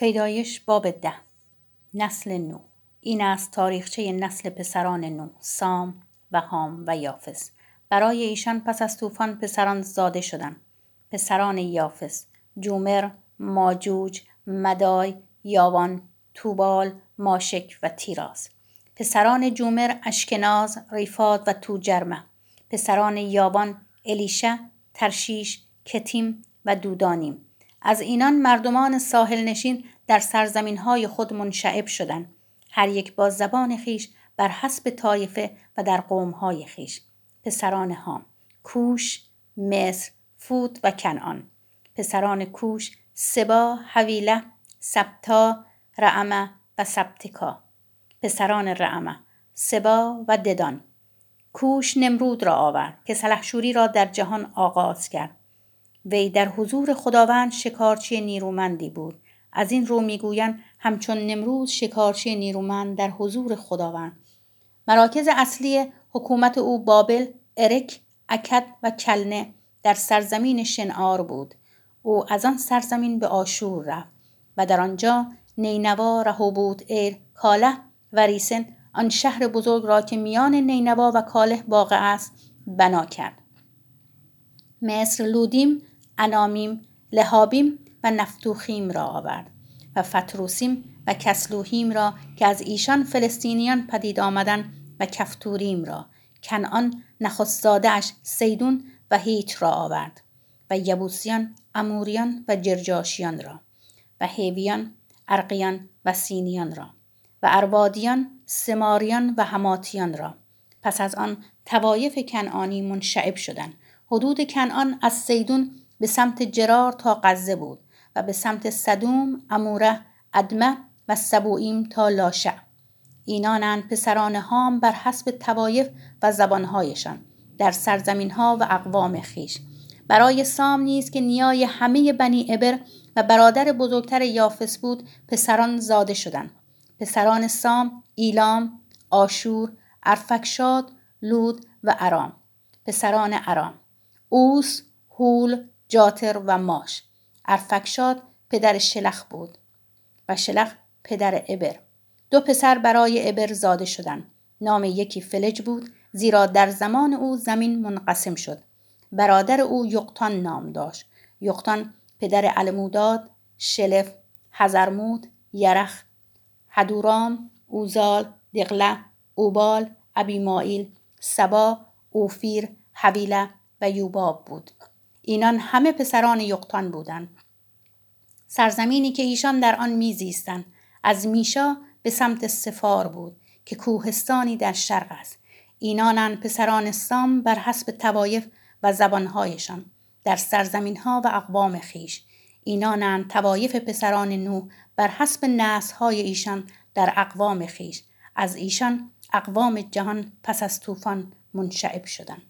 پیدایش باب ده. نسل نو. این است تاریخچه نسل پسران نو سام و هام و یافس. برای ایشان پس از طوفان پسران زاده شدند. پسران یافس جومر ماجوج مدای یاوان توبال ماشک و تیراز. پسران جومر اشکناز ریفاد و توجرمه. پسران یابان الیشه ترشیش کتیم و دودانیم. از اینان مردمان ساحل نشین در سرزمین های خود منشعب شدند. هر یک با زبان خیش بر حسب طایفه و در قوم های خیش. پسران هام کوش مصر فوت و کنعان. پسران کوش سبا حویله سبتا رعمه و سبتکا. پسران رعمه سبا و ددان. کوش نمرود را آورد که سلحشوری را در جهان آغاز کرد. وی در حضور خداوند شکارچی نیرومندی بود. از این رو می‌گویند همچون نمرود شکارچی نیرومند در حضور خداوند. مراکز اصلی حکومت او بابل ارک اکد و کلنه در سرزمین شنعار بود. او از آن سرزمین به آشور رفت و در آنجا نینوا رهوبوت ایر کاله و ریسن آن شهر بزرگ را که میان نینوا و کاله واقع است بنا کرد. مصر لودیم انامیم لهابیم و نفتوخیم را آورد و فتروسیم و کسلوهیم را که از ایشان فلسطینیان پدید آمدن و کفتوریم را کنعان نخستزادهاش سیدون و هیت را آورد و یبوسیان اموریان و جرجاشیان را و هیویان ارقیان و سینیان را و اروادیان سماریان و هماتیان را. پس از آن توایف کنعانی منشعب شدند. حدود کنعان از سیدون به سمت جرار تا غزه بود و به سمت صدوم، اموره، ادمه و سبوئیم تا لاشع. اینانند پسران هام بر حسب توایف و زبانهایشان در سرزمین ها و اقوام خیش. برای سام نیز که نیای همه بنی ابر و برادر بزرگتر یافس بود پسران زاده شدند. پسران سام، ایلام، آشور، ارفکشاد، لود و ارام. پسران ارام. اوس، هول، جاتر و ماش. ارفکشاد پدر شلخ بود و شلخ پدر ابر. دو پسر برای ابر زاده شدند. نام یکی فلج بود زیرا در زمان او زمین منقسم شد. برادر او یقتان نام داشت. یقتان پدر الموداد شلف هزرمود یرخ هدورام اوزال دقله اوبال ابیمائیل سبا اوفیر حویله و یوباب بود. اینان همه پسران یقتان بودند. سرزمینی که ایشان در آن میزیستند. از میشا به سمت سفار بود که کوهستانی در شرق است. اینانند پسران سام بر حسب توایف و زبانهایشان در سرزمین ها و اقوام خیش. اینانند توایف پسران نو بر حسب های ایشان در اقوام خیش. از ایشان اقوام جهان پس از طوفان منشعب شدند.